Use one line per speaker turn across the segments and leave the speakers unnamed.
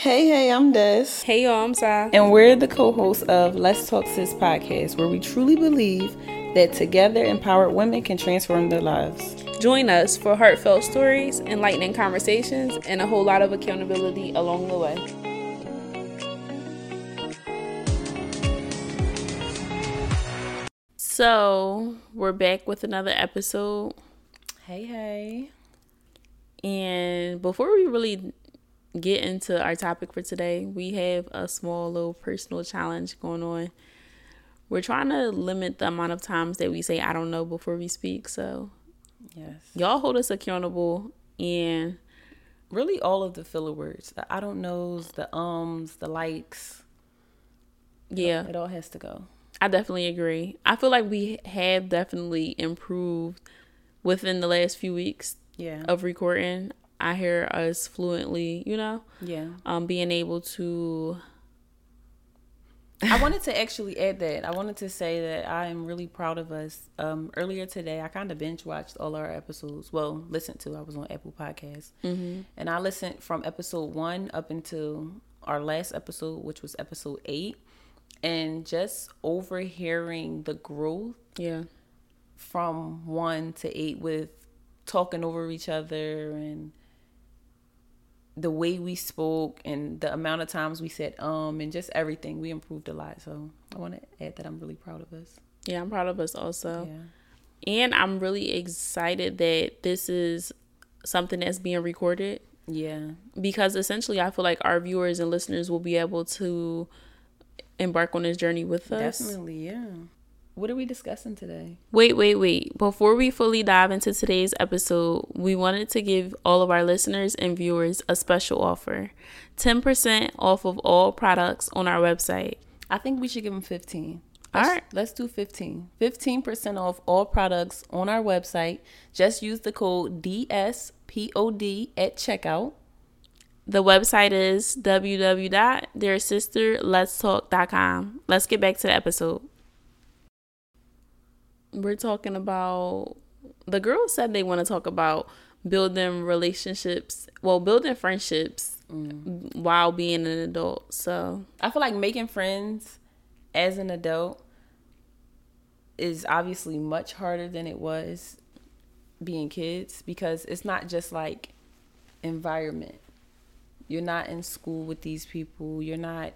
Hey, hey, I'm Des.
Hey, y'all, I'm Sa.
And we're the co hosts of Let's Talk Sis podcast, where we truly believe that together empowered women can transform their lives.
Join us for heartfelt stories, enlightening conversations, and a whole lot of accountability along the way. So, we're back with another episode.
Hey, hey.
And before we really get into our topic for today, we have a small little personal challenge going on. We're trying to limit the amount of times that we say I don't know before we speak. So,
yes.
Y'all hold us accountable and
really all of the filler words. The I don't knows, the ums, the likes.
Yeah.
It all has to go.
I definitely agree. I feel like we have definitely improved within the last few weeks
yeah.
of recording. I hear us fluently, you know?
Yeah.
Um, being able to.
I wanted to actually add that. I wanted to say that I am really proud of us. Um, earlier today, I kind of binge watched all our episodes. Well, listened to. I was on Apple Podcasts,
mm-hmm.
and I listened from episode one up until our last episode, which was episode eight, and just overhearing the growth.
Yeah.
From one to eight, with talking over each other and the way we spoke and the amount of times we said um and just everything we improved a lot. So i want to add that i'm really proud of us.
Yeah i'm proud of us also.
Yeah.
and i'm really excited that this is something that's being recorded.
Yeah.
Because essentially i feel like our viewers and listeners will be able to embark on this journey with
us. Definitely yeah what are we discussing today?
Wait, wait, wait. Before we fully dive into today's episode, we wanted to give all of our listeners and viewers a special offer 10% off of all products on our website.
I think we should give them 15.
All right.
Let's do 15. 15% off all products on our website. Just use the code DSPOD at checkout.
The website is www.dearsisterletstalk.com. Let's get back to the episode we're talking about the girls said they want to talk about building relationships, well, building friendships mm. while being an adult. So
I feel like making friends as an adult is obviously much harder than it was being kids because it's not just like environment. You're not in school with these people. You're not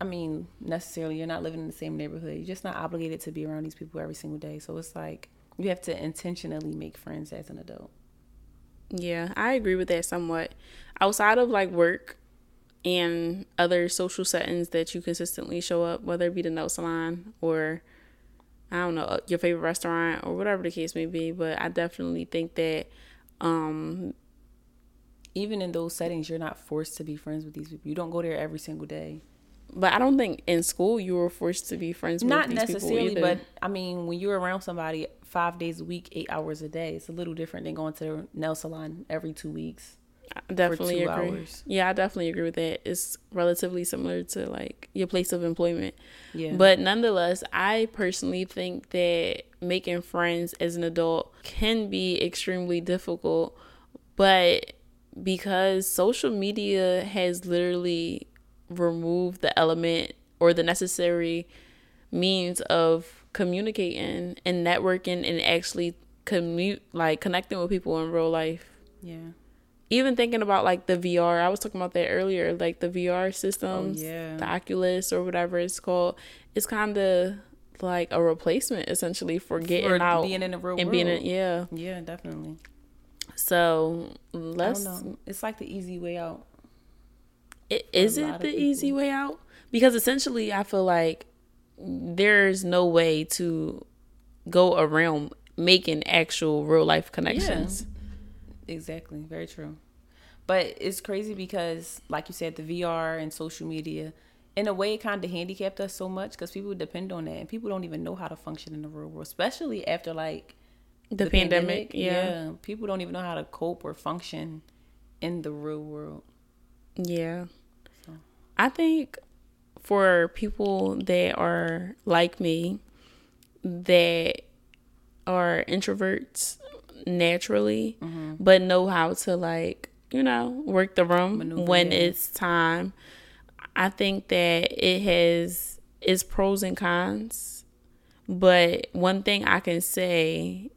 I mean, necessarily you're not living in the same neighborhood. You're just not obligated to be around these people every single day. So it's like you have to intentionally make friends as an adult.
Yeah, I agree with that somewhat. Outside of like work and other social settings that you consistently show up, whether it be the nail salon or I don't know, your favorite restaurant or whatever the case may be, but I definitely think that um
even in those settings you're not forced to be friends with these people. You don't go there every single day.
But I don't think in school you were forced to be friends with
Not
these
necessarily,
people
but I mean, when you're around somebody five days a week, eight hours a day, it's a little different than going to the nail salon every two weeks.
I definitely agree. Hours. Yeah, I definitely agree with that. It's relatively similar to like your place of employment. Yeah. But nonetheless, I personally think that making friends as an adult can be extremely difficult. But because social media has literally remove the element or the necessary means of communicating and networking and actually commute like connecting with people in real life.
Yeah.
Even thinking about like the VR, I was talking about that earlier, like the VR oh, systems,
oh, yeah.
the Oculus or whatever it's called. It's kind of like a replacement essentially for getting for out
being in the real
and
world.
being in, yeah.
Yeah, definitely.
So let's
It's like the easy way out.
It, is it the easy way out? Because essentially, I feel like there's no way to go around making actual real life connections.
Yeah. Exactly. Very true. But it's crazy because, like you said, the VR and social media, in a way, it kind of handicapped us so much because people depend on that, and people don't even know how to function in the real world, especially after like
the, the pandemic. pandemic. Yeah. yeah,
people don't even know how to cope or function in the real world.
Yeah. I think for people that are like me, that are introverts naturally, mm-hmm. but know how to like, you know, work the room Maneuver when it's time. I think that it has its pros and cons. But one thing I can say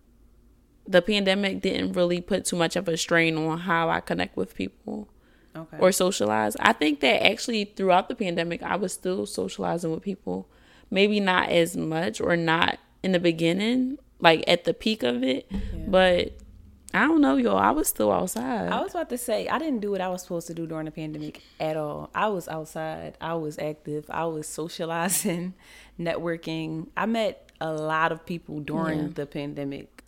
the pandemic didn't really put too much of a strain on how I connect with people okay. or socialize. I think that actually throughout the pandemic, I was still socializing with people. Maybe not as much or not in the beginning, like at the peak of it, yeah. but I don't know, yo. I was still outside.
I was about to say I didn't do what I was supposed to do during the pandemic at all. I was outside. I was active. I was socializing, networking. I met a lot of people during yeah. the pandemic.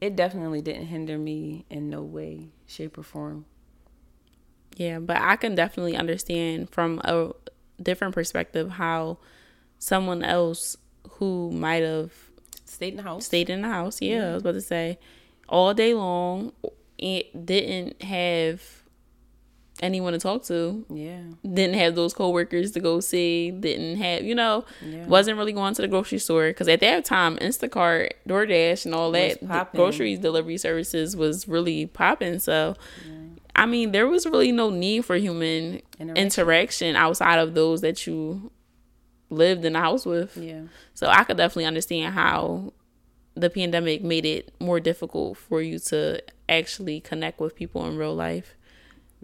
It definitely didn't hinder me in no way, shape, or form.
Yeah, but I can definitely understand from a different perspective how someone else who might have
stayed in the house,
stayed in the house. Yeah, yeah. I was mm-hmm. about to say all day long. It didn't have anyone to talk to. Yeah. Didn't have those coworkers to go see. Didn't have, you know, yeah. wasn't really going to the grocery store because at that time, Instacart, DoorDash, and all that groceries delivery services was really popping. So, yeah. I mean, there was really no need for human interaction. interaction outside of those that you lived in the house with. Yeah. So I could definitely understand how the pandemic made it more difficult for you to actually connect with people in real life.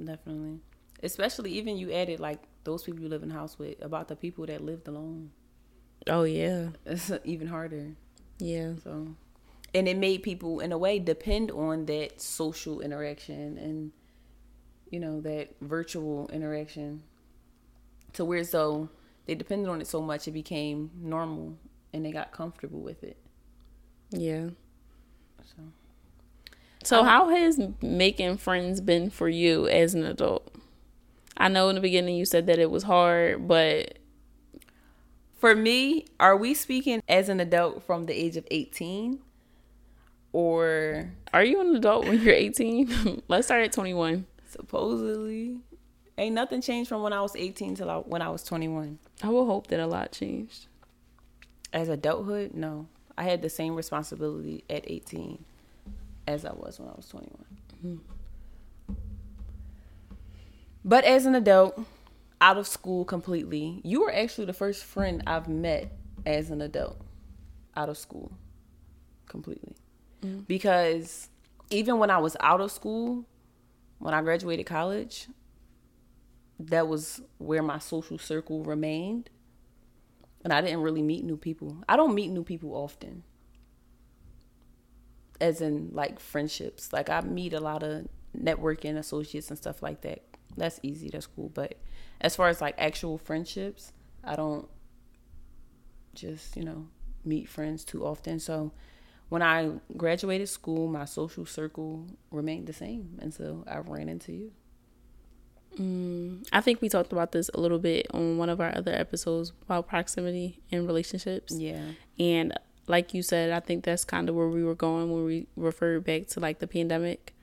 Definitely. Especially even you added like those people you live in house with about the people that lived alone.
Oh yeah.
It's even harder.
Yeah.
So and it made people in a way depend on that social interaction and you know that virtual interaction to where so they depended on it so much it became normal and they got comfortable with it
yeah. So. So um, how has making friends been for you as an adult? I know in the beginning you said that it was hard, but
for me, are we speaking as an adult from the age of 18? Or
are you an adult when you're 18? Let's start at 21.
Supposedly. Ain't nothing changed from when I was 18 till I, when I was 21.
I will hope that a lot changed.
As adulthood, no. I had the same responsibility at 18 as I was when I was 21. Mm-hmm. But as an adult, out of school completely, you were actually the first friend I've met as an adult out of school completely. Mm-hmm. Because even when I was out of school, when I graduated college, that was where my social circle remained and I didn't really meet new people. I don't meet new people often. As in like friendships. Like I meet a lot of networking associates and stuff like that. That's easy, that's cool. But as far as like actual friendships, I don't just, you know, meet friends too often. So when I graduated school, my social circle remained the same until I ran into you.
Mm, I think we talked about this a little bit on one of our other episodes about proximity in relationships.
Yeah.
And like you said, I think that's kind of where we were going when we referred back to like the pandemic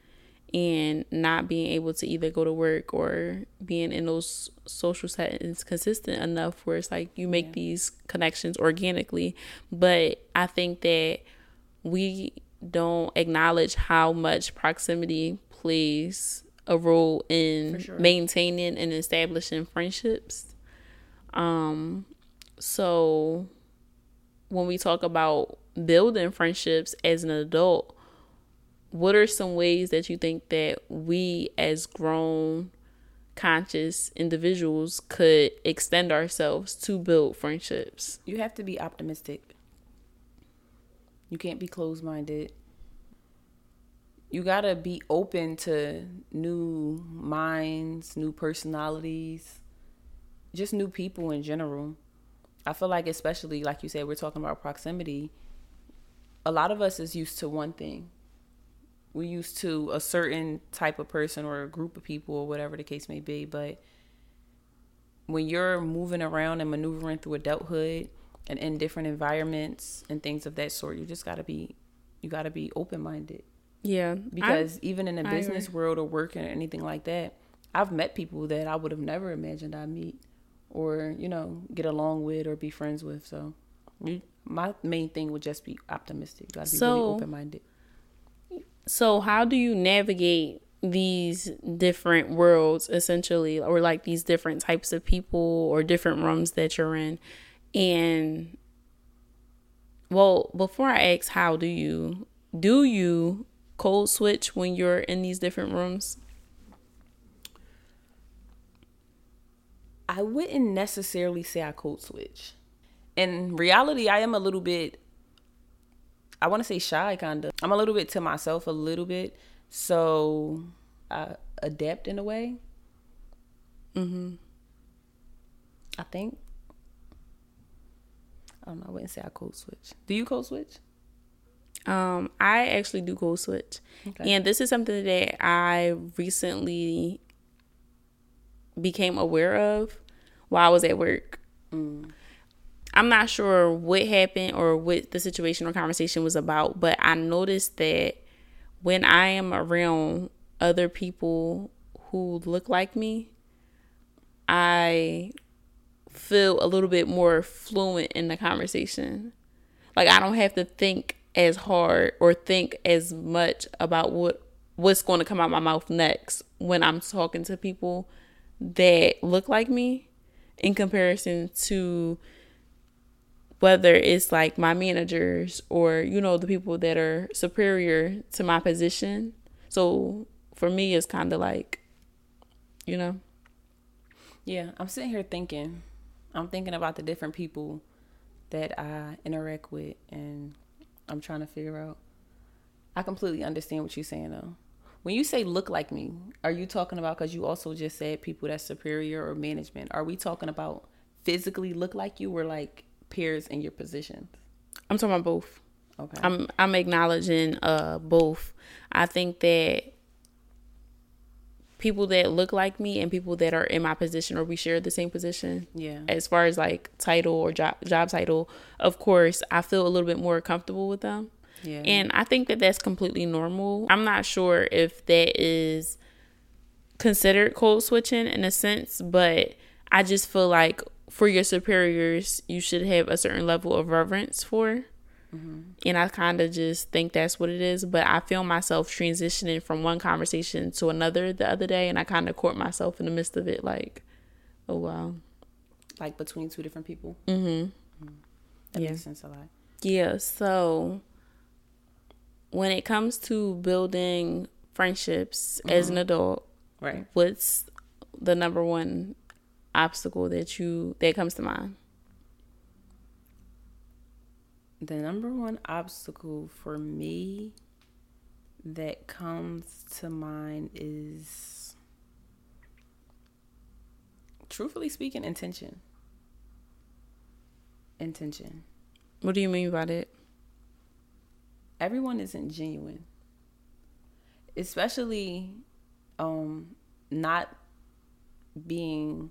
and not being able to either go to work or being in those social settings consistent enough where it's like you make yeah. these connections organically. But I think that we don't acknowledge how much proximity plays a role in sure. maintaining and establishing friendships. Um, so when we talk about building friendships as an adult, what are some ways that you think that we as grown conscious individuals could extend ourselves to build friendships?
You have to be optimistic. You can't be closed minded you gotta be open to new minds, new personalities, just new people in general. I feel like, especially like you said, we're talking about proximity. A lot of us is used to one thing. We're used to a certain type of person or a group of people or whatever the case may be. But when you're moving around and maneuvering through adulthood and in different environments and things of that sort, you just gotta be you gotta be open minded.
Yeah.
Because I, even in the business world or working or anything like that, I've met people that I would have never imagined I'd meet or, you know, get along with or be friends with. So my main thing would just be optimistic. You gotta be so, really open minded.
So how do you navigate these different worlds essentially or like these different types of people or different rooms that you're in and well before i ask how do you do you code switch when you're in these different rooms
i wouldn't necessarily say i code switch in reality i am a little bit i want to say shy kind of i'm a little bit to myself a little bit so I adapt in a way. Mm-hmm. I think. I don't know. I wouldn't say I code switch. Do you code switch?
Um, I actually do code switch, okay. and this is something that I recently became aware of while I was at work. Mm. I'm not sure what happened or what the situation or conversation was about, but I noticed that when I am around other people who look like me, I feel a little bit more fluent in the conversation. Like I don't have to think as hard or think as much about what what's going to come out my mouth next when I'm talking to people that look like me in comparison to whether it's like my managers or you know the people that are superior to my position so for me it's kind of like you know
yeah i'm sitting here thinking i'm thinking about the different people that i interact with and i'm trying to figure out i completely understand what you're saying though when you say look like me are you talking about because you also just said people that's superior or management are we talking about physically look like you or like peers in your positions?
I'm talking about both. Okay. I'm I'm acknowledging uh both. I think that people that look like me and people that are in my position or we share the same position. Yeah. As far as like title or job job title, of course, I feel a little bit more comfortable with them. Yeah. And I think that that's completely normal. I'm not sure if that is considered code switching in a sense, but I just feel like for your superiors, you should have a certain level of reverence for. Mm-hmm. And I kind of just think that's what it is. But I feel myself transitioning from one conversation to another the other day, and I kind of caught myself in the midst of it, like, oh wow,
like between two different people. Mm-hmm. mm-hmm. That
yeah. makes sense a lot. Yeah. So when it comes to building friendships mm-hmm. as an adult, right? What's the number one obstacle that you that comes to mind?
The number one obstacle for me that comes to mind is truthfully speaking intention. Intention.
What do you mean by that?
Everyone isn't genuine. Especially um not being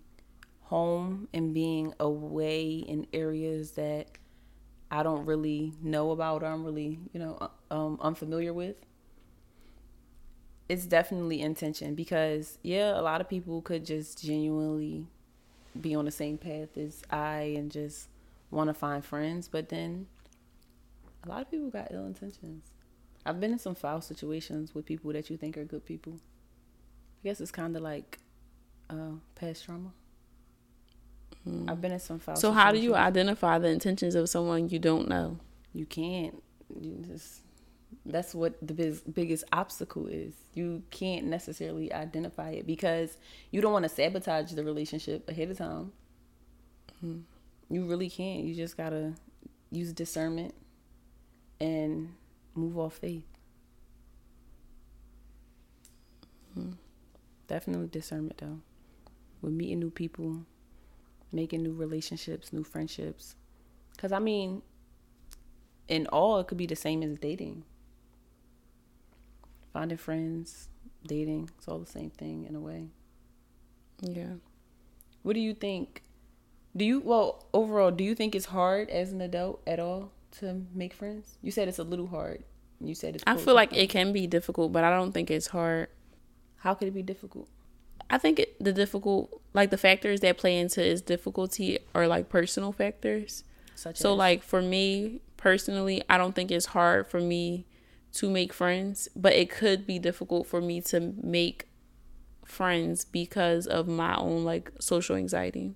home and being away in areas that I don't really know about or I'm really, you know, uh, um, unfamiliar with. It's definitely intention because, yeah, a lot of people could just genuinely be on the same path as I and just want to find friends, but then a lot of people got ill intentions. I've been in some foul situations with people that you think are good people. I guess it's kind of like uh, past trauma.
Mm. I've been in some foul. So how do you identify the intentions of someone you don't know?
You can't. You just that's what the biz, biggest obstacle is. You can't necessarily identify it because you don't want to sabotage the relationship ahead of time. Mm. You really can't. You just gotta use discernment and move off faith. Mm. Definitely discernment though. With meeting new people, making new relationships, new friendships. Because, I mean, in all, it could be the same as dating. Finding friends, dating, it's all the same thing in a way. Yeah. What do you think? Do you, well, overall, do you think it's hard as an adult at all to make friends? You said it's a little hard. You said it's.
I feel like it can be difficult, but I don't think it's hard.
How could it be difficult?
I think it, the difficult, like the factors that play into its difficulty are like personal factors. Such so, as? like for me personally, I don't think it's hard for me to make friends, but it could be difficult for me to make friends because of my own like social anxiety.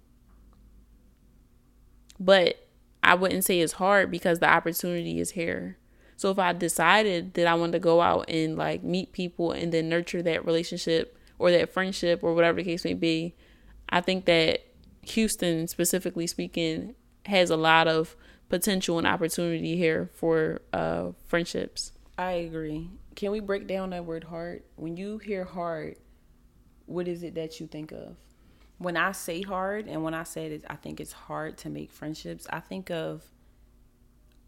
But I wouldn't say it's hard because the opportunity is here. So if I decided that I wanted to go out and like meet people and then nurture that relationship or that friendship or whatever the case may be, I think that Houston specifically speaking has a lot of potential and opportunity here for uh, friendships.
I agree. Can we break down that word hard? When you hear hard, what is it that you think of? When I say hard and when I say it, I think it's hard to make friendships, I think of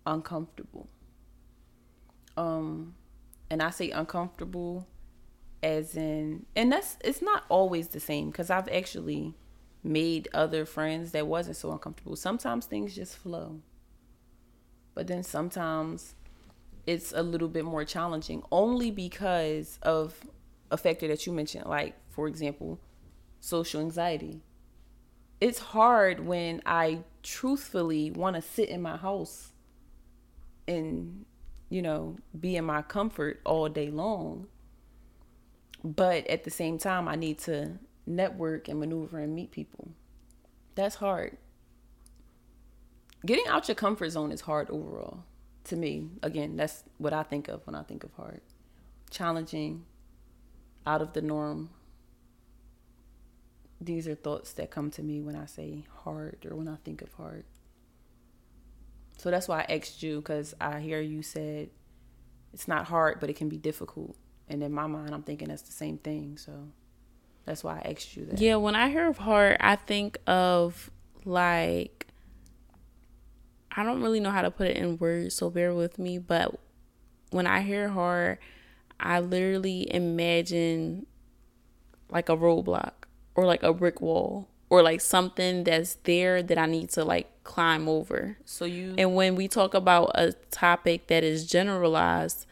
uncomfortable. Um, and I say uncomfortable as in, and that's, it's not always the same because I've actually made other friends that wasn't so uncomfortable. Sometimes things just flow. But then sometimes it's a little bit more challenging only because of a factor that you mentioned, like, for example, social anxiety. It's hard when I truthfully want to sit in my house and, you know, be in my comfort all day long. But at the same time, I need to network and maneuver and meet people. That's hard. Getting out your comfort zone is hard overall to me. Again, that's what I think of when I think of hard. Challenging, out of the norm. These are thoughts that come to me when I say hard or when I think of hard. So that's why I asked you because I hear you said it's not hard, but it can be difficult. And in my mind, I'm thinking that's the same thing. So that's why I asked you that.
Yeah, when I hear of hard, I think of like I don't really know how to put it in words, so bear with me. But when I hear hard, I literally imagine like a roadblock or like a brick wall or like something that's there that I need to like climb over. So you And when we talk about a topic that is generalized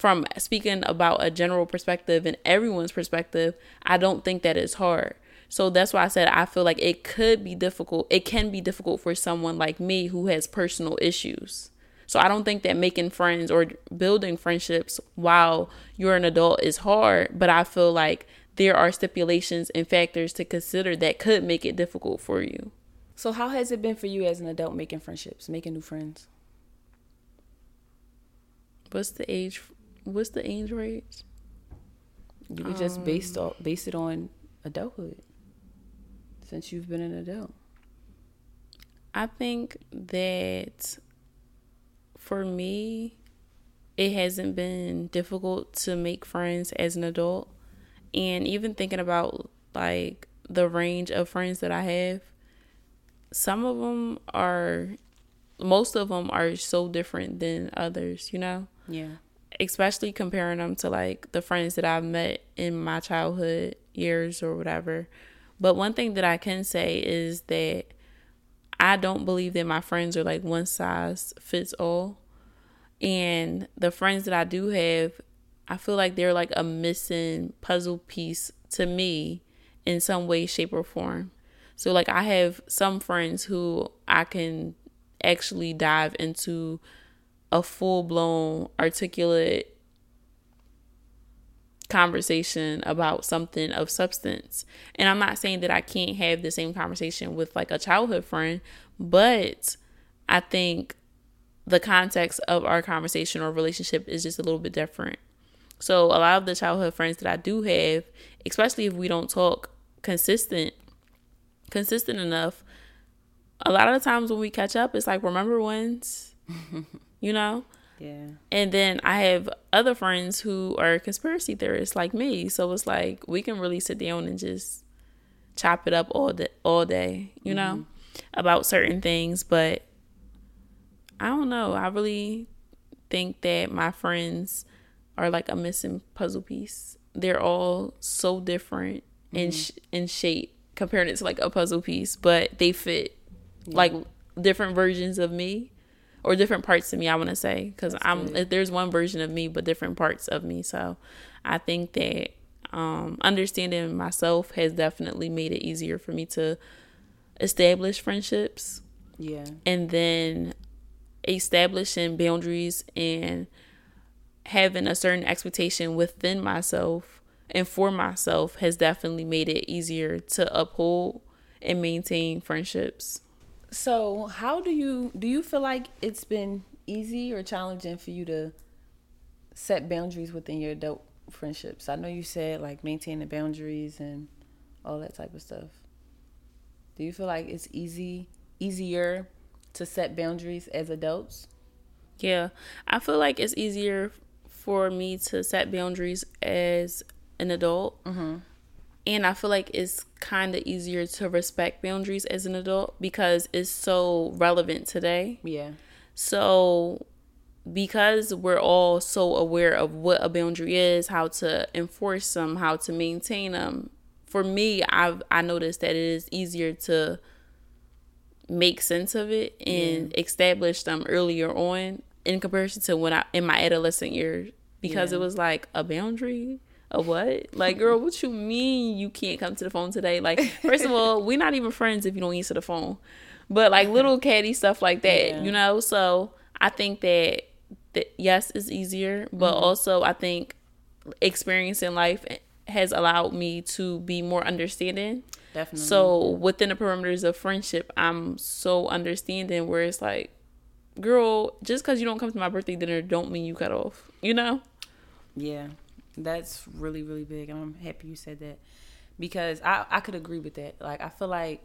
from speaking about a general perspective and everyone's perspective, I don't think that is hard. So that's why I said I feel like it could be difficult. It can be difficult for someone like me who has personal issues. So I don't think that making friends or building friendships while you're an adult is hard, but I feel like there are stipulations and factors to consider that could make it difficult for you.
So how has it been for you as an adult making friendships, making new friends?
What's the age what's the age range?
You could um, just based off, base it on adulthood since you've been an adult?
I think that for me, it hasn't been difficult to make friends as an adult. And even thinking about like the range of friends that I have, some of them are, most of them are so different than others, you know? Yeah. Especially comparing them to like the friends that I've met in my childhood years or whatever. But one thing that I can say is that I don't believe that my friends are like one size fits all. And the friends that I do have, I feel like they're like a missing puzzle piece to me in some way, shape, or form. So, like, I have some friends who I can actually dive into a full blown, articulate conversation about something of substance. And I'm not saying that I can't have the same conversation with like a childhood friend, but I think the context of our conversation or relationship is just a little bit different. So a lot of the childhood friends that I do have, especially if we don't talk consistent consistent enough, a lot of the times when we catch up, it's like remember when's you know? Yeah. And then I have other friends who are conspiracy theorists like me. So it's like we can really sit down and just chop it up all day all day, you mm-hmm. know, about certain things, but I don't know. I really think that my friends are like a missing puzzle piece. They're all so different mm-hmm. in sh- in shape comparing it to like a puzzle piece, but they fit yeah. like different versions of me or different parts of me. I want to say because I'm good. there's one version of me, but different parts of me. So I think that um, understanding myself has definitely made it easier for me to establish friendships. Yeah, and then establishing boundaries and having a certain expectation within myself and for myself has definitely made it easier to uphold and maintain friendships.
So, how do you do you feel like it's been easy or challenging for you to set boundaries within your adult friendships? I know you said like maintaining boundaries and all that type of stuff. Do you feel like it's easy easier to set boundaries as adults?
Yeah, I feel like it's easier for me to set boundaries as an adult. Mm-hmm. And I feel like it's kind of easier to respect boundaries as an adult because it's so relevant today. Yeah. So, because we're all so aware of what a boundary is, how to enforce them, how to maintain them, for me, I've I noticed that it is easier to make sense of it and yeah. establish them earlier on in comparison to when I in my adolescent years because yeah. it was like a boundary a what? Like, girl, what you mean you can't come to the phone today? Like, first of all, we're not even friends if you don't answer the phone. But like little catty stuff like that, yeah. you know. So I think that that yes, it's easier, but mm-hmm. also I think experiencing life has allowed me to be more understanding. Definitely. So within the perimeters of friendship, I'm so understanding where it's like, girl, just because you don't come to my birthday dinner, don't mean you cut off. You know?
Yeah, that's really really big, and I'm happy you said that because I I could agree with that. Like I feel like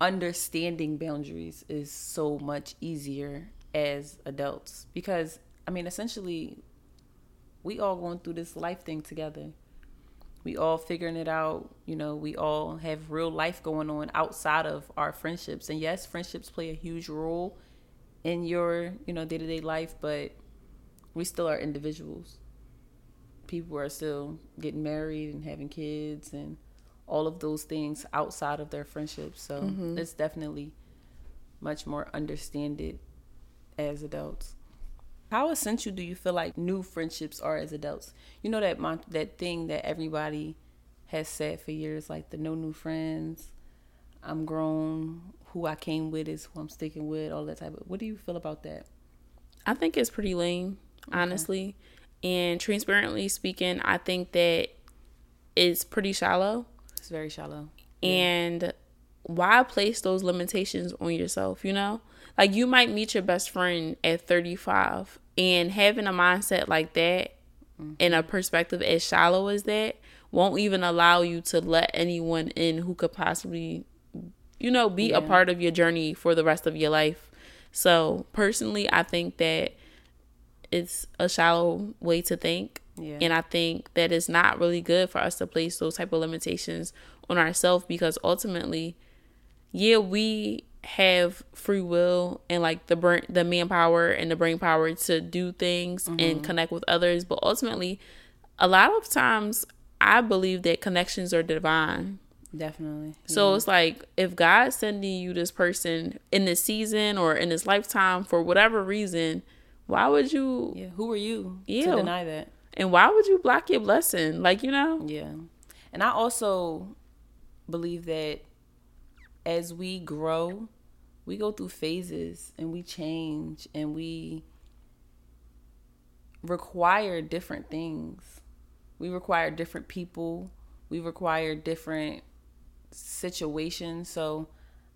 understanding boundaries is so much easier as adults because I mean essentially we all going through this life thing together. We all figuring it out, you know, we all have real life going on outside of our friendships. And yes, friendships play a huge role in your, you know, day-to-day life, but we still are individuals people are still getting married and having kids and all of those things outside of their friendships. So mm-hmm. it's definitely much more understanded as adults. How essential do you feel like new friendships are as adults? You know that mon- that thing that everybody has said for years, like the no new friends. I'm grown. Who I came with is who I'm sticking with. All that type of. What do you feel about that?
I think it's pretty lame, honestly. And transparently speaking, I think that it's pretty shallow.
It's very shallow.
And why place those limitations on yourself, you know? Like you might meet your best friend at 35 and having a mindset like that mm-hmm. and a perspective as shallow as that won't even allow you to let anyone in who could possibly you know be yeah. a part of your journey for the rest of your life. So, personally, I think that it's a shallow way to think. Yeah. And I think that it's not really good for us to place those type of limitations on ourselves because ultimately, yeah, we have free will and like the brain, the manpower and the brain power to do things mm-hmm. and connect with others, but ultimately, a lot of times I believe that connections are divine.
Definitely.
So yeah. it's like if God's sending you this person in this season or in this lifetime for whatever reason, why would you?
Yeah, who are you to deny that?
And why would you block your blessing? Like you know.
Yeah, and I also believe that as we grow, we go through phases and we change and we require different things. We require different people. We require different situations. So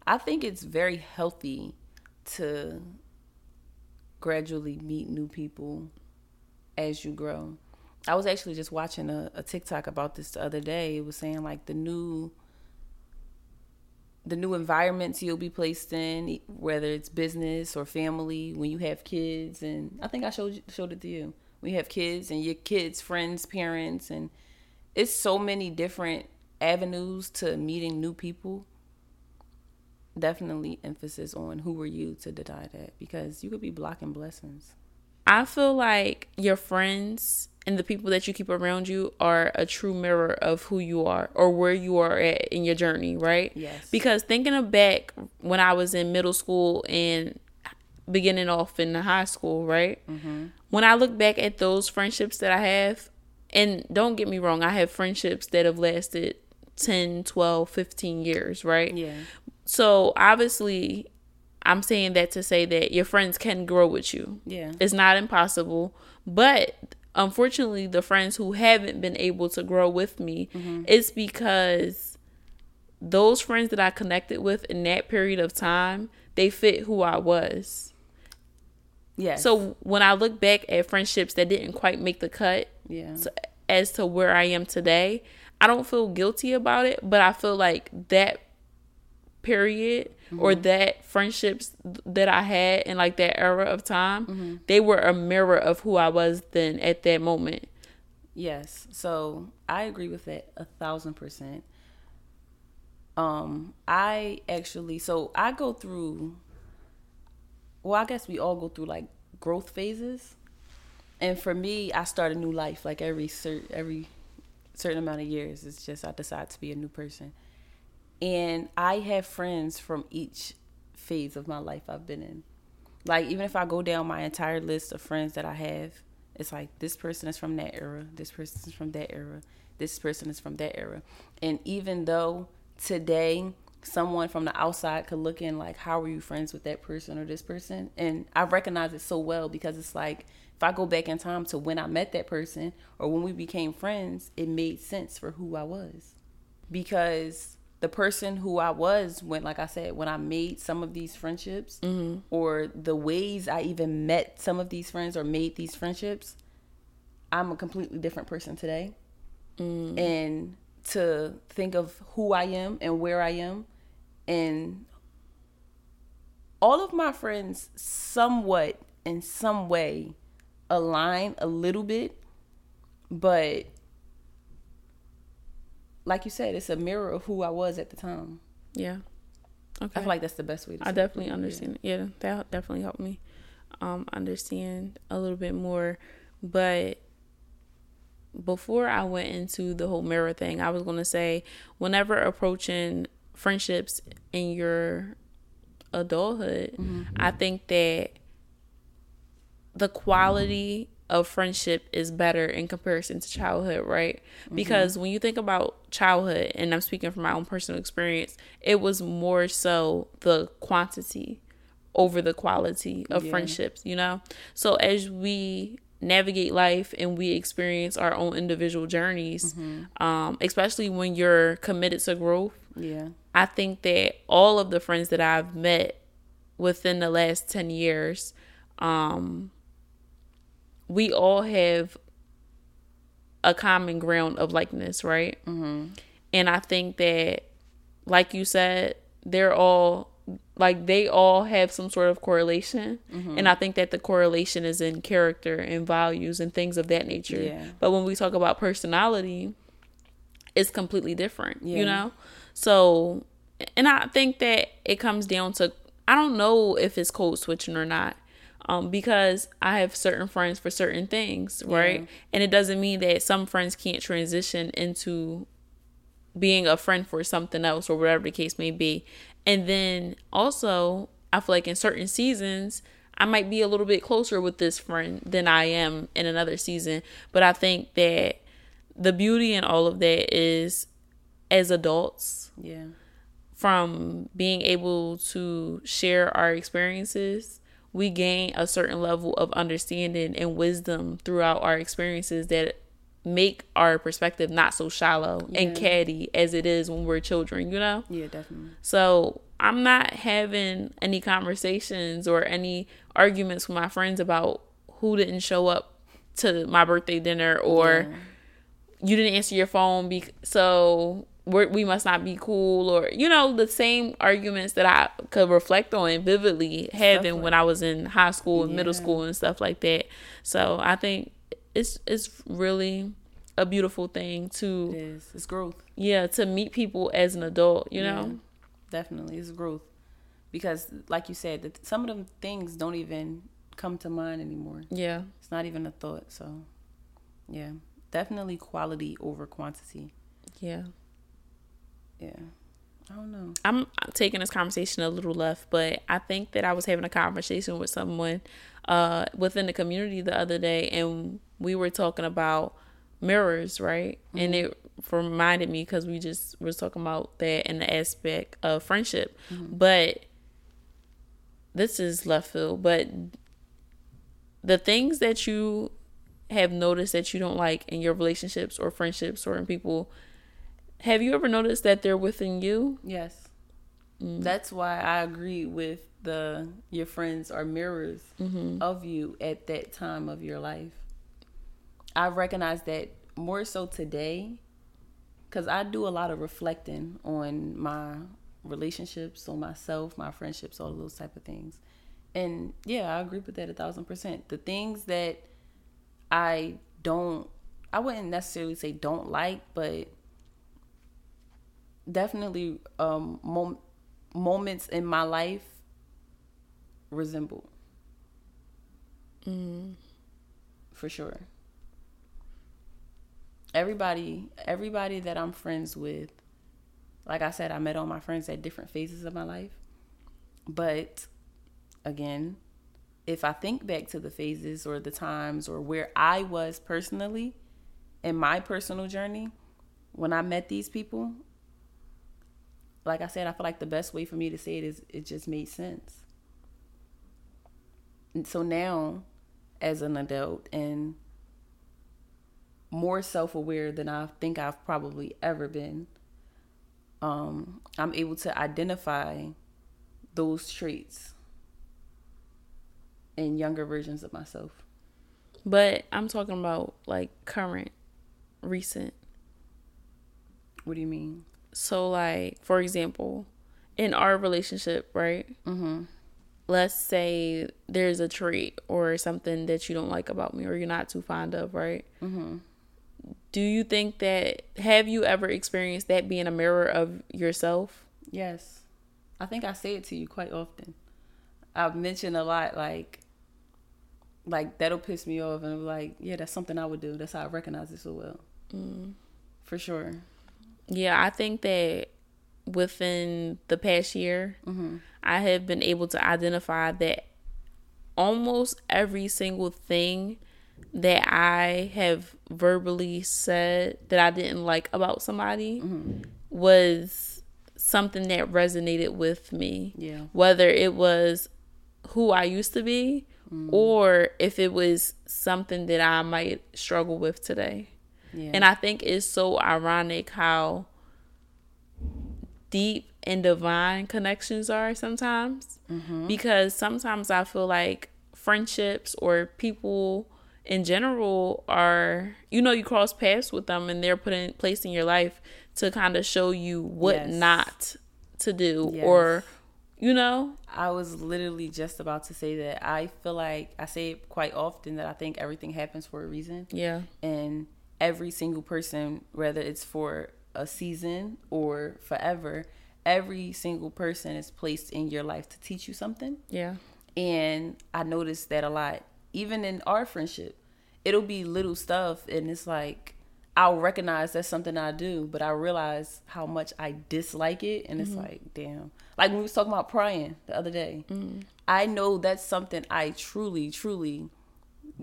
I think it's very healthy to gradually meet new people as you grow. I was actually just watching a, a TikTok about this the other day. It was saying like the new the new environments you'll be placed in, whether it's business or family, when you have kids, and I think I showed showed it to you. You have kids and your kids' friends, parents, and it's so many different avenues to meeting new people definitely emphasis on who were you to deny that because you could be blocking blessings.
I feel like your friends and the people that you keep around you are a true mirror of who you are or where you are at in your journey, right? Yes. Because thinking of back when I was in middle school and beginning off in the high school, right? Mm-hmm. When I look back at those friendships that I have, and don't get me wrong, I have friendships that have lasted 10, 12, 15 years, right? Yeah. So obviously, I'm saying that to say that your friends can grow with you. Yeah. It's not impossible, but unfortunately the friends who haven't been able to grow with me mm-hmm. it's because those friends that I connected with in that period of time, they fit who I was. Yeah. So when I look back at friendships that didn't quite make the cut, yeah. To, as to where I am today, I don't feel guilty about it, but I feel like that period mm-hmm. or that friendships that I had in like that era of time, mm-hmm. they were a mirror of who I was then at that moment.
Yes. So I agree with that a thousand percent. Um, I actually so I go through well, I guess we all go through like growth phases. And for me, I start a new life like every cert every certain amount of years. It's just I decide to be a new person. And I have friends from each phase of my life I've been in. Like even if I go down my entire list of friends that I have, it's like this person is from that era, this person is from that era, this person is from that era. And even though today someone from the outside could look in like how were you friends with that person or this person and i recognize it so well because it's like if i go back in time to when i met that person or when we became friends it made sense for who i was because the person who I was when, like I said, when I made some of these friendships, mm-hmm. or the ways I even met some of these friends or made these friendships, I'm a completely different person today. Mm. And to think of who I am and where I am, and all of my friends, somewhat in some way, align a little bit, but like you said, it's a mirror of who I was at the time. Yeah. Okay. I feel like that's the best way
to I definitely understand. Yeah. yeah, that definitely helped me um, understand a little bit more. But before I went into the whole mirror thing, I was going to say whenever approaching friendships in your adulthood, mm-hmm. I think that the quality of friendship is better in comparison to childhood, right? Mm-hmm. Because when you think about childhood, and I'm speaking from my own personal experience, it was more so the quantity over the quality of yeah. friendships, you know? So as we navigate life and we experience our own individual journeys, mm-hmm. um, especially when you're committed to growth. Yeah. I think that all of the friends that I've met within the last 10 years, um, we all have a common ground of likeness, right? Mm-hmm. And I think that, like you said, they're all like they all have some sort of correlation mm-hmm. and i think that the correlation is in character and values and things of that nature yeah. but when we talk about personality it's completely different yeah. you know so and i think that it comes down to i don't know if it's code switching or not um, because I have certain friends for certain things, right? Yeah. And it doesn't mean that some friends can't transition into being a friend for something else or whatever the case may be. And then also, I feel like in certain seasons, I might be a little bit closer with this friend than I am in another season. But I think that the beauty in all of that is as adults. Yeah. From being able to share our experiences we gain a certain level of understanding and wisdom throughout our experiences that make our perspective not so shallow yeah. and catty as it is when we're children, you know?
Yeah, definitely.
So I'm not having any conversations or any arguments with my friends about who didn't show up to my birthday dinner or yeah. you didn't answer your phone. Be- so we must not be cool or you know the same arguments that I could reflect on vividly having like when I was in high school and yeah. middle school and stuff like that. So I think it's it's really a beautiful thing to
it is. It's growth.
Yeah, to meet people as an adult, you know. Yeah,
definitely, it's growth because, like you said, that some of them things don't even come to mind anymore. Yeah, it's not even a thought. So, yeah, definitely quality over quantity. Yeah yeah. I don't know.
I'm taking this conversation a little left, but I think that I was having a conversation with someone uh, within the community the other day, and we were talking about mirrors, right? Mm-hmm. And it reminded me because we just were talking about that in the aspect of friendship. Mm-hmm. But this is left field, but the things that you have noticed that you don't like in your relationships or friendships or in people, have you ever noticed that they're within you?
Yes. Mm. That's why I agree with the your friends are mirrors mm-hmm. of you at that time of your life. I recognize that more so today because I do a lot of reflecting on my relationships, on myself, my friendships, all those type of things. And yeah, I agree with that a thousand percent. The things that I don't, I wouldn't necessarily say don't like, but definitely um, mom- moments in my life resemble. Mm. For sure. Everybody, everybody that I'm friends with, like I said, I met all my friends at different phases of my life. But again, if I think back to the phases or the times or where I was personally in my personal journey when I met these people, like I said, I feel like the best way for me to say it is it just made sense. And so now, as an adult and more self aware than I think I've probably ever been, um, I'm able to identify those traits in younger versions of myself.
But I'm talking about like current, recent.
What do you mean?
So, like, for example, in our relationship, right? Mm-hmm. Let's say there's a trait or something that you don't like about me or you're not too fond of, right? Mm-hmm. Do you think that, have you ever experienced that being a mirror of yourself?
Yes. I think I say it to you quite often. I've mentioned a lot, like, like that'll piss me off, and I'm like, yeah, that's something I would do. That's how I recognize it so well, mm. for sure.
Yeah, I think that within the past year, mm-hmm. I have been able to identify that almost every single thing that I have verbally said that I didn't like about somebody mm-hmm. was something that resonated with me. Yeah. Whether it was who I used to be mm. or if it was something that I might struggle with today. Yeah. And I think it's so ironic how deep and divine connections are sometimes mm-hmm. because sometimes I feel like friendships or people in general are you know you cross paths with them and they're put in place in your life to kind of show you what yes. not to do yes. or you know
i was literally just about to say that i feel like i say it quite often that i think everything happens for a reason yeah and every single person whether it's for a season or forever every single person is placed in your life to teach you something yeah and i noticed that a lot even in our friendship, it'll be little stuff and it's like I'll recognize that's something I do, but I realize how much I dislike it and it's mm-hmm. like, damn. Like when we was talking about prying the other day. Mm-hmm. I know that's something I truly, truly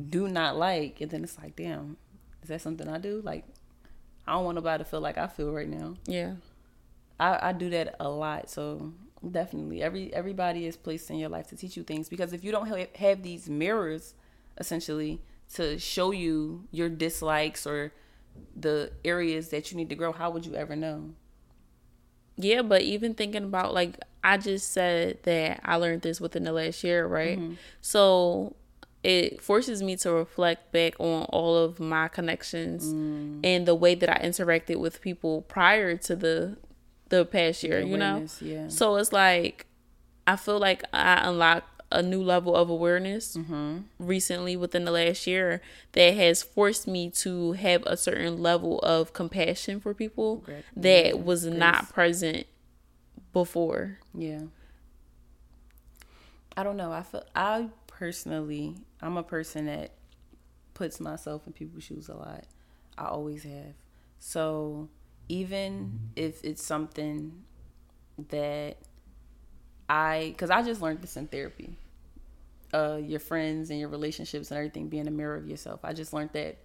do not like. And then it's like, damn, is that something I do? Like I don't want nobody to feel like I feel right now. Yeah. I, I do that a lot. So definitely every everybody is placed in your life to teach you things because if you don't have, have these mirrors essentially to show you your dislikes or the areas that you need to grow, how would you ever know?
Yeah, but even thinking about like I just said that I learned this within the last year, right? Mm-hmm. So it forces me to reflect back on all of my connections mm. and the way that I interacted with people prior to the the past year, you know? Yeah. So it's like I feel like I unlocked a new level of awareness mm-hmm. recently within the last year that has forced me to have a certain level of compassion for people Great. that yeah. was Grace. not present before. Yeah.
I don't know. I feel I personally I'm a person that puts myself in people's shoes a lot. I always have. So even if it's something that I, because I just learned this in therapy uh, your friends and your relationships and everything being a mirror of yourself. I just learned that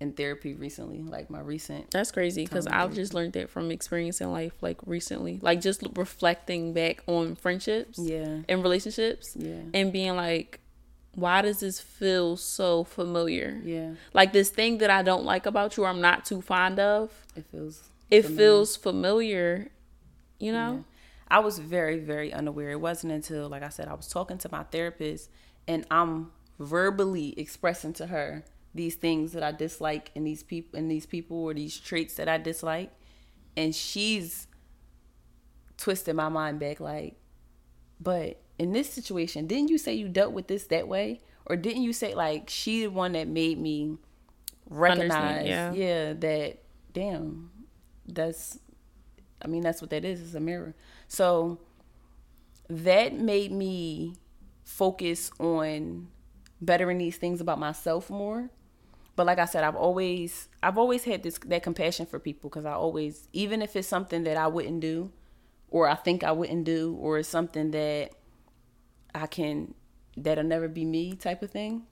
in therapy recently, like my recent.
That's crazy because I've just learned that from experiencing life, like recently, like just reflecting back on friendships,
yeah,
and relationships,
yeah,
and being like, why does this feel so familiar?
Yeah,
like this thing that I don't like about you, or I'm not too fond of.
It feels.
It familiar. feels familiar, you know. Yeah.
I was very, very unaware. It wasn't until, like I said, I was talking to my therapist, and I'm verbally expressing to her these things that I dislike in these people in these people or these traits that I dislike. And she's twisting my mind back like but in this situation didn't you say you dealt with this that way? Or didn't you say like she the one that made me recognize yeah. yeah that damn that's I mean that's what that is it's a mirror. So that made me focus on bettering these things about myself more but like I said, I've always I've always had this that compassion for people because I always even if it's something that I wouldn't do or I think I wouldn't do or it's something that I can that'll never be me type of thing.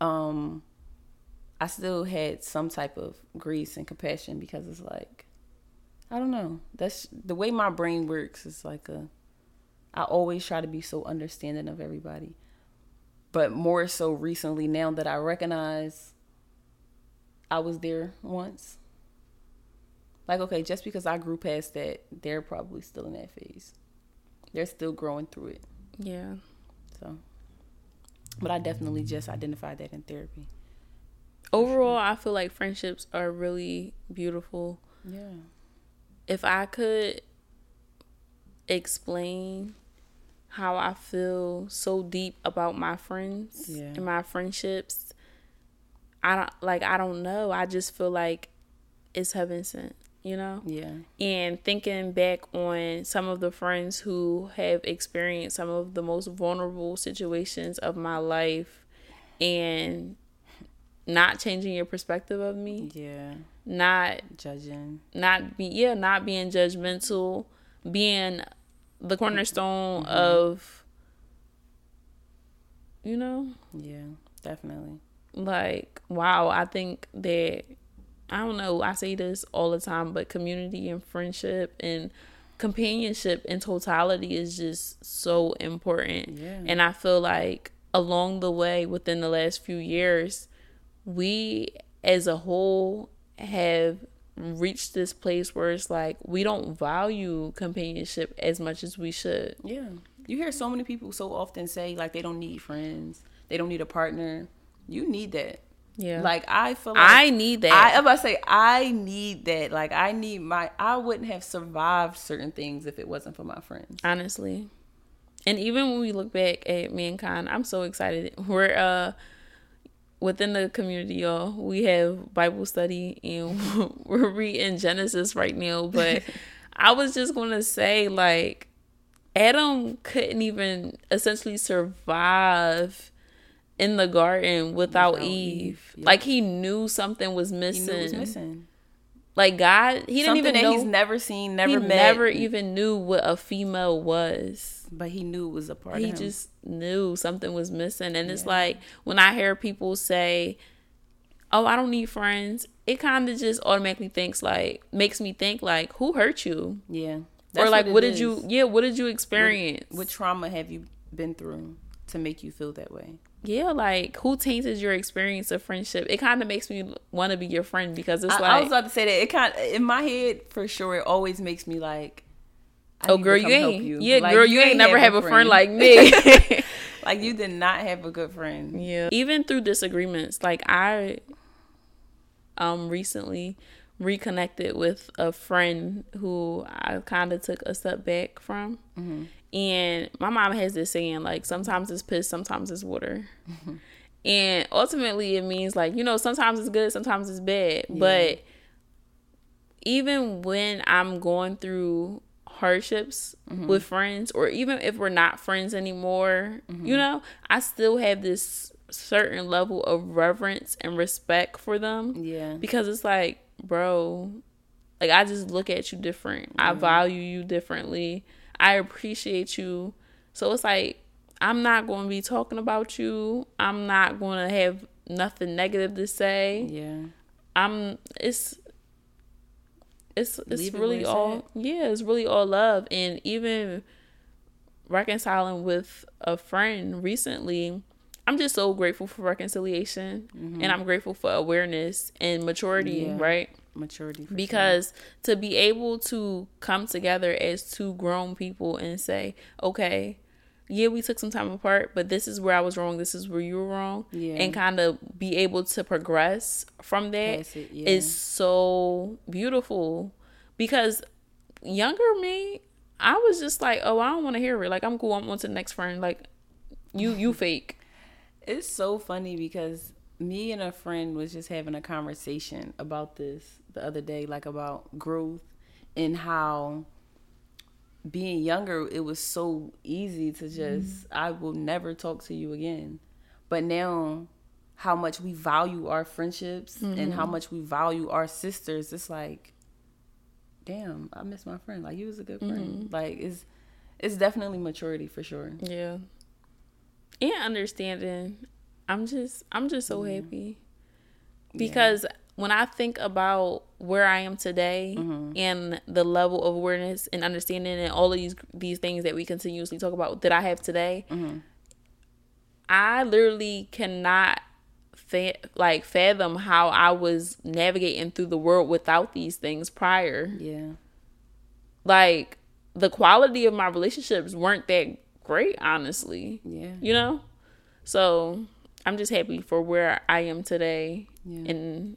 Um I still had some type of grace and compassion because it's like I don't know. That's the way my brain works. It's like a I always try to be so understanding of everybody but more so recently now that I recognize I was there once. Like, okay, just because I grew past that, they're probably still in that phase. They're still growing through it.
Yeah.
So, but I definitely just identified that in therapy.
Overall, I feel like friendships are really beautiful.
Yeah.
If I could explain how I feel so deep about my friends yeah. and my friendships. I don't like I don't know. I just feel like it's heaven sent, you know?
Yeah.
And thinking back on some of the friends who have experienced some of the most vulnerable situations of my life and not changing your perspective of me.
Yeah.
Not
judging.
Not be yeah, not being judgmental, being the cornerstone mm-hmm. of you know
yeah definitely
like wow i think that i don't know i say this all the time but community and friendship and companionship in totality is just so important
yeah.
and i feel like along the way within the last few years we as a whole have reached this place where it's like we don't value companionship as much as we should.
Yeah. You hear so many people so often say like they don't need friends, they don't need a partner. You need that.
Yeah.
Like I feel like
I need that.
I, I'm about to say I need that. Like I need my I wouldn't have survived certain things if it wasn't for my friends.
Honestly. And even when we look back at mankind, I'm so excited. We're uh within the community, y'all, we have Bible study and we're reading Genesis right now. But I was just gonna say, like, Adam couldn't even essentially survive in the garden without, without Eve. Eve. Yep. Like he knew something was missing. He
was missing.
Like God, he didn't even know.
He's never seen, never
he
met.
Never even knew what a female was.
But he knew it was a part.
He just knew something was missing, and yeah. it's like when I hear people say, "Oh, I don't need friends," it kind of just automatically thinks like makes me think like, "Who hurt you?"
Yeah.
or like, what, what did you? Yeah, what did you experience?
What, what trauma have you been through to make you feel that way?
Yeah, like who tainted your experience of friendship? It kind of makes me want to be your friend because it's I, like I
was about to say that it kind of in my head for sure. It always makes me like,
I oh girl, you ain't you. yeah, like, girl, you, you ain't, ain't never have a friend, friend like me.
like you did not have a good friend.
Yeah, even through disagreements, like I, um, recently reconnected with a friend who I kind of took a step back from. Mm-hmm. And my mom has this saying like sometimes it's piss, sometimes it's water. Mm-hmm. And ultimately it means like, you know, sometimes it's good, sometimes it's bad. Yeah. But even when I'm going through hardships mm-hmm. with friends or even if we're not friends anymore, you mm-hmm. know, I still have this certain level of reverence and respect for them.
Yeah.
Because it's like, bro, like I just look at you different. I value you differently. I appreciate you. So it's like I'm not going to be talking about you. I'm not going to have nothing negative to say. Yeah. I'm it's it's it's Leave really it all yeah, it's really all love. And even reconciling with a friend recently, I'm just so grateful for reconciliation mm-hmm. and I'm grateful for awareness and maturity, yeah. right?
Maturity.
because sure. to be able to come together as two grown people and say, okay, yeah, we took some time apart, but this is where I was wrong, this is where you were wrong. Yeah. And kind of be able to progress from that it, yeah. is so beautiful. Because younger me, I was just like, oh, I don't want to hear it. Like, I'm cool. I'm on to the next friend. Like, you, you fake.
It's so funny because me and a friend was just having a conversation about this the other day, like about growth and how being younger, it was so easy to just, mm I will never talk to you again. But now, how much we value our friendships mm-hmm. and how mm-hmm. much we value our sisters, it's like, damn, I miss my friend. Like, he was a good friend. Mm-hmm. Like, it's, it's definitely maturity for sure.
Yeah and understanding. I'm just I'm just so mm-hmm. happy because yeah. When I think about where I am today mm-hmm. and the level of awareness and understanding and all of these these things that we continuously talk about that I have today, mm-hmm. I literally cannot fa- like fathom how I was navigating through the world without these things prior.
Yeah.
Like the quality of my relationships weren't that great, honestly.
Yeah.
You know? So I'm just happy for where I am today yeah. in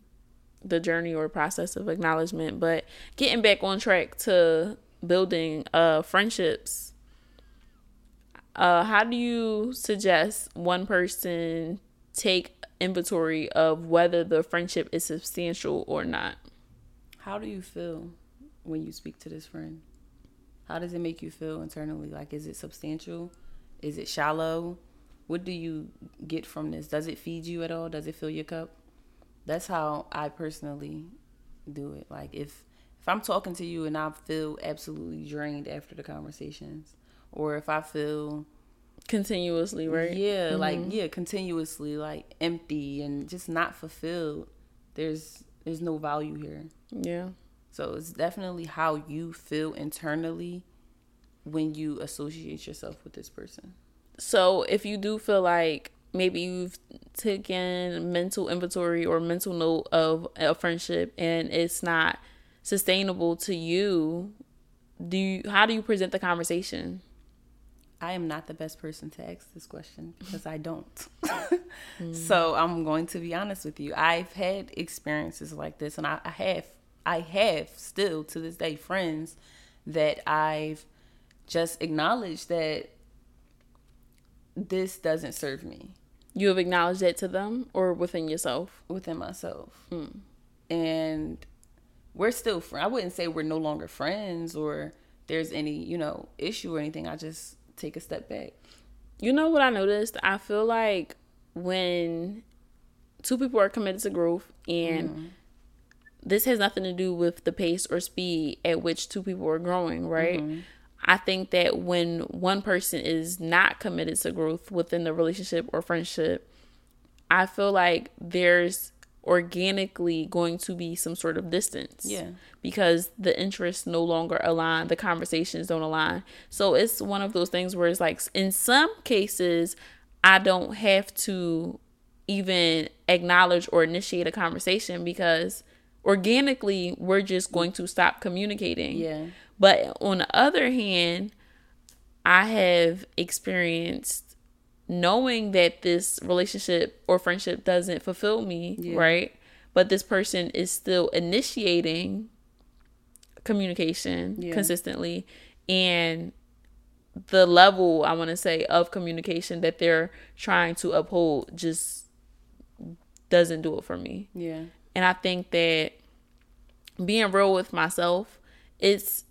the journey or process of acknowledgement. But getting back on track to building uh friendships. Uh how do you suggest one person take inventory of whether the friendship is substantial or not?
How do you feel when you speak to this friend? How does it make you feel internally? Like, is it substantial? Is it shallow? What do you get from this? Does it feed you at all? Does it fill your cup? That's how I personally do it. Like, if if I'm talking to you and I feel absolutely drained after the conversations, or if I feel
continuously, right?
Yeah, mm-hmm. like yeah, continuously like empty and just not fulfilled. There's there's no value here.
Yeah.
So it's definitely how you feel internally when you associate yourself with this person.
So if you do feel like maybe you've taken mental inventory or mental note of a friendship and it's not sustainable to you, do you, how do you present the conversation?
I am not the best person to ask this question because I don't. mm. So I'm going to be honest with you. I've had experiences like this and I, I have I have still to this day friends that I've just acknowledged that this doesn't serve me.
You have acknowledged that to them or within yourself?
Within myself. Mm. And we're still I wouldn't say we're no longer friends or there's any, you know, issue or anything. I just take a step back.
You know what I noticed? I feel like when two people are committed to growth and mm this has nothing to do with the pace or speed at which two people are growing, right? Mm-hmm. I think that when one person is not committed to growth within the relationship or friendship, I feel like there's organically going to be some sort of distance.
Yeah.
Because the interests no longer align, the conversations don't align. So it's one of those things where it's like in some cases I don't have to even acknowledge or initiate a conversation because organically we're just going to stop communicating.
Yeah.
But on the other hand, I have experienced knowing that this relationship or friendship doesn't fulfill me, yeah. right? But this person is still initiating communication yeah. consistently and the level I want to say of communication that they're trying to uphold just doesn't do it for me.
Yeah.
And I think that being real with myself, it's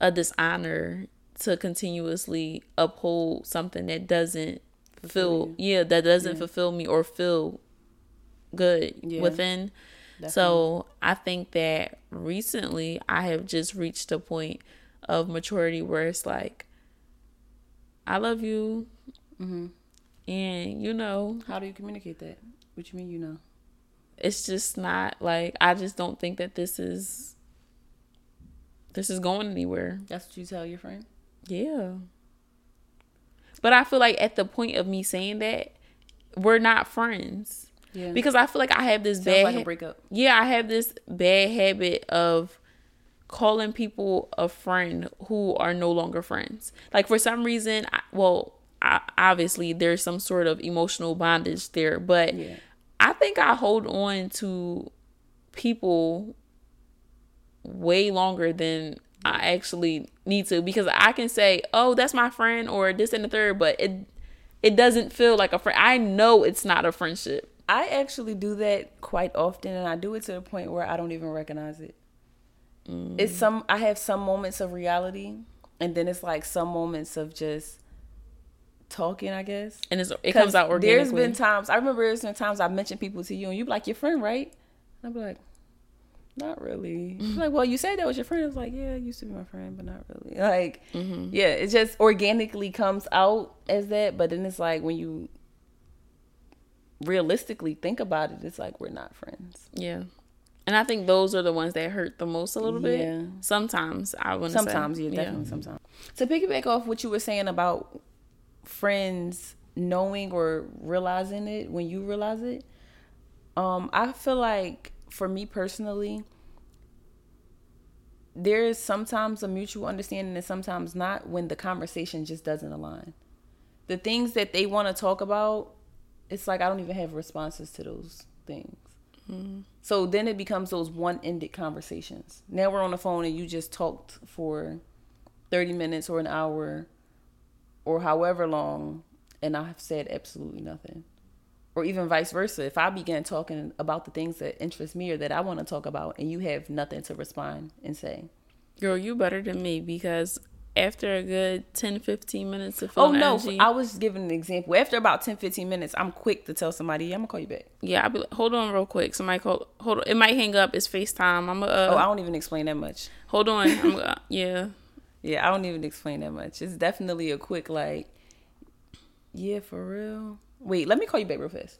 a dishonor to continuously uphold something that doesn't fulfill yeah, that doesn't yeah. fulfill me or feel good yeah, within. Definitely. So I think that recently I have just reached a point of maturity where it's like, I love you. Mm-hmm. And you know,
how do you communicate that? What you mean you know?
It's just not like I just don't think that this is this is going anywhere.
That's what you tell your friend?
Yeah. But I feel like at the point of me saying that, we're not friends. Yeah. Because I feel like I have this Sounds bad like breakup. Yeah, I have this bad habit of calling people a friend who are no longer friends. Like for some reason, I, well, I, obviously there's some sort of emotional bondage there, but yeah. I think I hold on to people way longer than I actually need to because I can say, "Oh, that's my friend," or this and the third, but it it doesn't feel like a friend. I know it's not a friendship.
I actually do that quite often, and I do it to the point where I don't even recognize it. Mm. It's some I have some moments of reality, and then it's like some moments of just talking, I guess. And it comes out organically. There's been times I remember there's been times I mentioned people to you, and you be like, "Your friend, right?" And I'd be like, "Not really." Mm-hmm. Like, well, you said that was your friend. I was like, "Yeah, it used to be my friend, but not really." Like, mm-hmm. yeah, it just organically comes out as that, but then it's like when you realistically think about it, it's like we're not friends.
Yeah. And I think those are the ones that hurt the most a little bit. Yeah. Sometimes I to
Sometimes, say. yeah, definitely yeah. sometimes. To piggyback off what you were saying about friends knowing or realizing it when you realize it, um, I feel like for me personally, there is sometimes a mutual understanding and sometimes not when the conversation just doesn't align. The things that they want to talk about it's like I don't even have responses to those things. Mm-hmm. So then it becomes those one-ended conversations. Now we're on the phone and you just talked for 30 minutes or an hour or however long and I've said absolutely nothing. Or even vice versa. If I begin talking about the things that interest me or that I want to talk about and you have nothing to respond and say.
Girl, you better than me because after a good 10 15 minutes of
oh no energy, i was giving an example. After about 10 15 minutes i'm quick to tell somebody yeah, i'm gonna call you back.
Yeah i'll be like, hold on real quick. Somebody call hold on it might hang up it's facetime. I'm uh,
oh i don't even explain that much.
Hold on I'm, uh, yeah.
Yeah i don't even explain that much. It's definitely a quick like yeah for real wait let me call you back real fast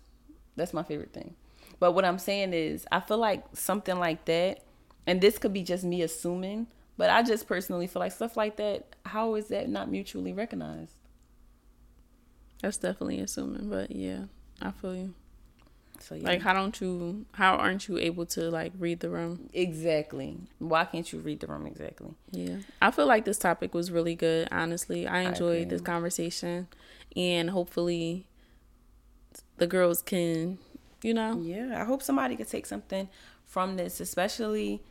that's my favorite thing but what i'm saying is i feel like something like that and this could be just me assuming but I just personally feel like stuff like that, how is that not mutually recognized?
That's definitely assuming, but yeah, I feel you. So yeah. Like how don't you how aren't you able to like read the room?
Exactly. Why can't you read the room exactly?
Yeah. I feel like this topic was really good, honestly. I enjoyed I this conversation and hopefully the girls can, you know.
Yeah, I hope somebody could take something from this, especially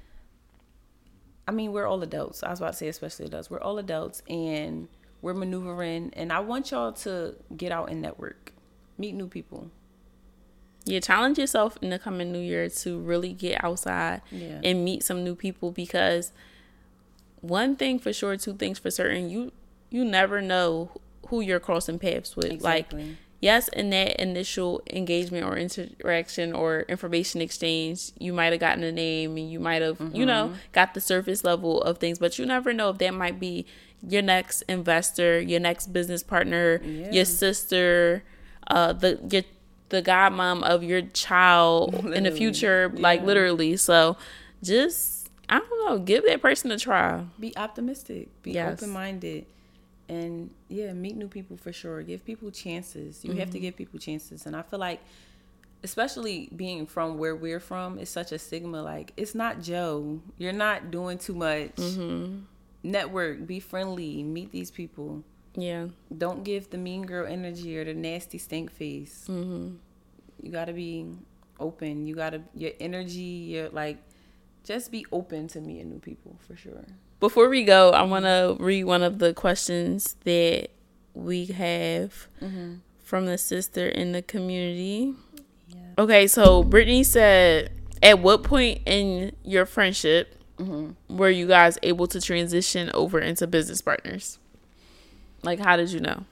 I mean, we're all adults. I was about to say, especially adults. We're all adults and we're maneuvering. And I want y'all to get out and network, meet new people.
Yeah, challenge yourself in the coming new year to really get outside yeah. and meet some new people because one thing for sure, two things for certain, you you never know who you're crossing paths with. Exactly. Like yes, in that initial engagement or interaction or information exchange, you might have gotten a name and you might have, mm-hmm. you know, mm-hmm. got the surface level of things, but you never know if that might be your next investor, your next business partner, yeah. your sister, uh, the your the godmom of your child literally. in the future, yeah. like literally. So, just I don't know, give that person a try.
Be optimistic. Be yes. open minded and yeah, meet new people for sure. Give people chances. You mm-hmm. have to mm-hmm. give people chances, and I feel like, especially being from where we're from, it's such a stigma. Like it's not Joe. You're not doing too much. Mm-hmm. Network. Be friendly. Meet these people. Yeah. Don't give the mean girl energy or the nasty stink face. Mm-hmm. You gotta be open. You gotta your energy. Your like, just be open to meeting new people for sure.
Before we go, I want to read one of the questions that we have mm-hmm. from the sister in the community. Yeah. Okay, so Brittany said, at what point in your friendship mm-hmm. were you guys able to transition over into business partners? Like, how did you know?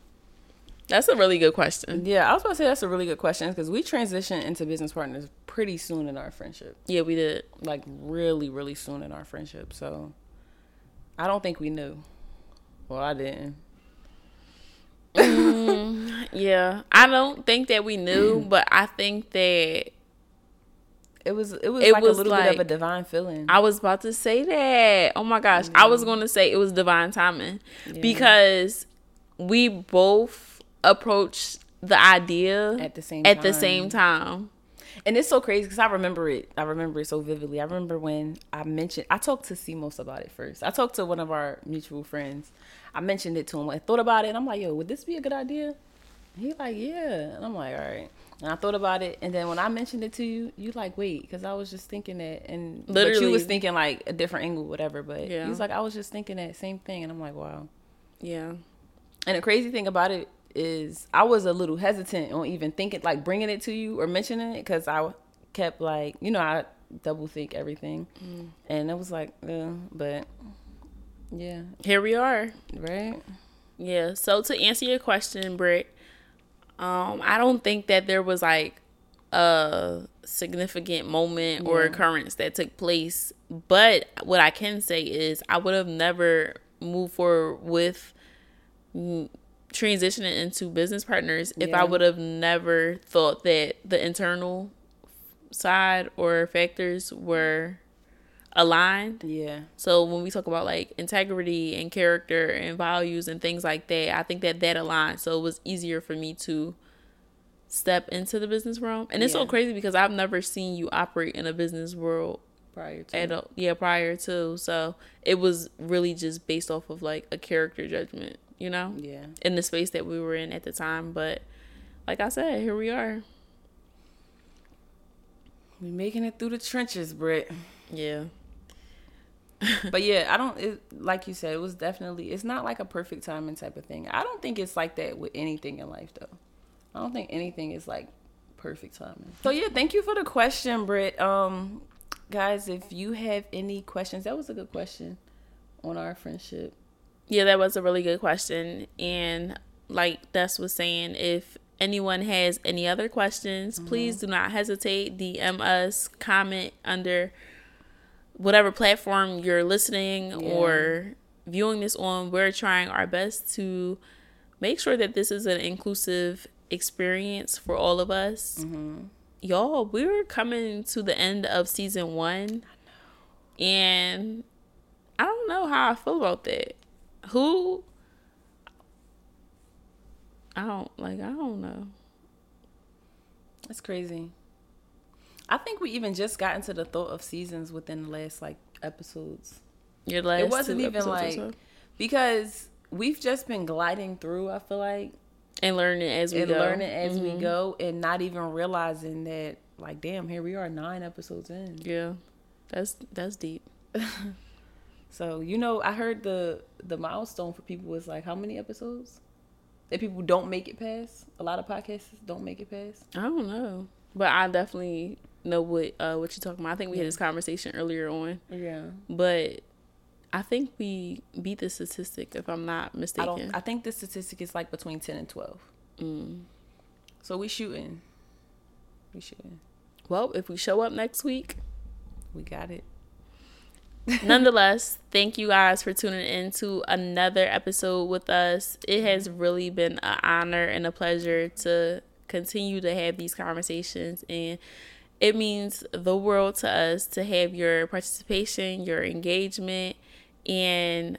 That's a really good question.
Yeah, I was about to say that's a really good question because we transitioned into business partners pretty soon in our friendship.
Yeah, we did.
Like really, really soon in our friendship. So I don't think we knew. Well, I didn't.
Mm, mm, yeah, I don't think that we knew, but I think that
it was it was it like was a little like, bit of a divine feeling.
I was about to say that. Oh my gosh, yeah. I was going to say it was divine timing yeah. because we both approached the idea
at the same
at time. the same time.
And it's so crazy because I remember it. I remember it so vividly. I remember when I mentioned. I talked to Simos about it first. I talked to one of our mutual friends. I mentioned it to him. I thought about it, and I'm like, "Yo, would this be a good idea?" He like, "Yeah," and I'm like, "All right." And I thought about it, and then when I mentioned it to you, you like, "Wait," because I was just thinking that, and literally, but you was thinking like a different angle, whatever. But yeah. he's like, "I was just thinking that same thing," and I'm like, "Wow."
Yeah.
And the crazy thing about it is I was a little hesitant on even thinking like bringing it to you or mentioning it because I kept like you know I double think everything, mm. and it was like, uh, but yeah,
here we are,
right?
Yeah. So to answer your question, Britt, um, I don't think that there was like a significant moment yeah. or occurrence that took place, but what I can say is I would have never moved forward with transitioning into business partners if yeah. I would have never thought that the internal side or factors were aligned.
Yeah.
So when we talk about like integrity and character and values and things like that, I think that that aligned. So it was easier for me to step into the business realm. And it's yeah. so crazy because I've never seen you operate in a business world
prior to. At a,
yeah, prior to. So it was really just based off of like a character judgment you know?
Yeah.
In the space that we were in at the time. But like I said, here we are.
We making it through the trenches, Britt.
Yeah.
but yeah, I don't it, like you said, it was definitely it's not like a perfect timing type of thing. I don't think it's like that with anything in life though. I don't think anything is like perfect timing. So yeah, thank you for the question, Britt. Um guys, if you have any questions, that was a good question on our friendship.
Yeah, that was a really good question. And like Des was saying, if anyone has any other questions, mm-hmm. please do not hesitate. DM us, comment under whatever platform you're listening yeah. or viewing this on. We're trying our best to make sure that this is an inclusive experience for all of us. Mm-hmm. Y'all, we're coming to the end of season one. And I don't know how I feel about that. Who? I don't like. I don't know.
That's crazy. I think we even just got into the thought of seasons within the last like episodes.
Your last.
It wasn't even like because we've just been gliding through. I feel like
and learning as we and go.
learning as mm-hmm. we go, and not even realizing that like, damn, here we are, nine episodes in.
Yeah, that's that's deep.
So you know, I heard the the milestone for people was like how many episodes that people don't make it past. A lot of podcasts don't make it past.
I don't know, but I definitely know what uh, what you're talking about. I think we yeah. had this conversation earlier on.
Yeah,
but I think we beat the statistic if I'm not mistaken.
I, don't, I think the statistic is like between ten and twelve. Mm. So we shooting. We shooting.
Well, if we show up next week,
we got it.
Nonetheless, thank you guys for tuning in to another episode with us. It has really been an honor and a pleasure to continue to have these conversations and it means the world to us to have your participation, your engagement, and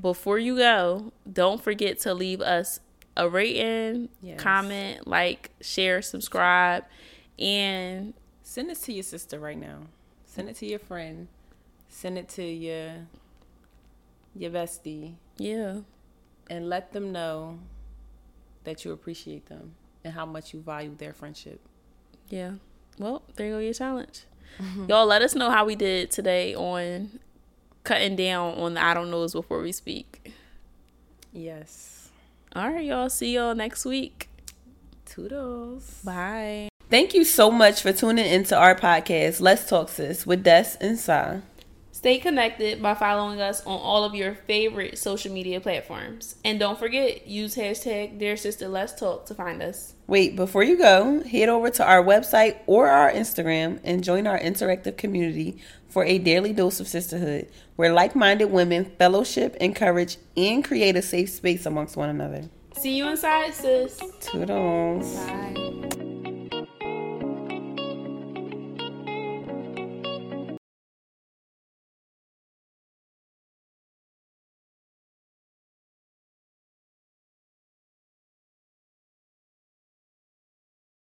before you go, don't forget to leave us a rating, yes. comment, like, share, subscribe, and
send this to your sister right now. Send it to your friend send it to your your bestie.
Yeah.
And let them know that you appreciate them and how much you value their friendship.
Yeah. Well, there you go your challenge. Mm-hmm. Y'all let us know how we did today on cutting down on the I don't knows before we speak.
Yes.
All right, y'all. See y'all next week.
Toodles.
Bye.
Thank you so much for tuning into our podcast, Let's Talk Sis with Des and Sa.
Stay connected by following us on all of your favorite social media platforms. And don't forget, use hashtag Dear Sister Let's Talk to find us.
Wait, before you go, head over to our website or our Instagram and join our interactive community for a daily dose of sisterhood, where like minded women fellowship, encourage, and create a safe space amongst one another.
See you inside, sis.
Toodles. Bye.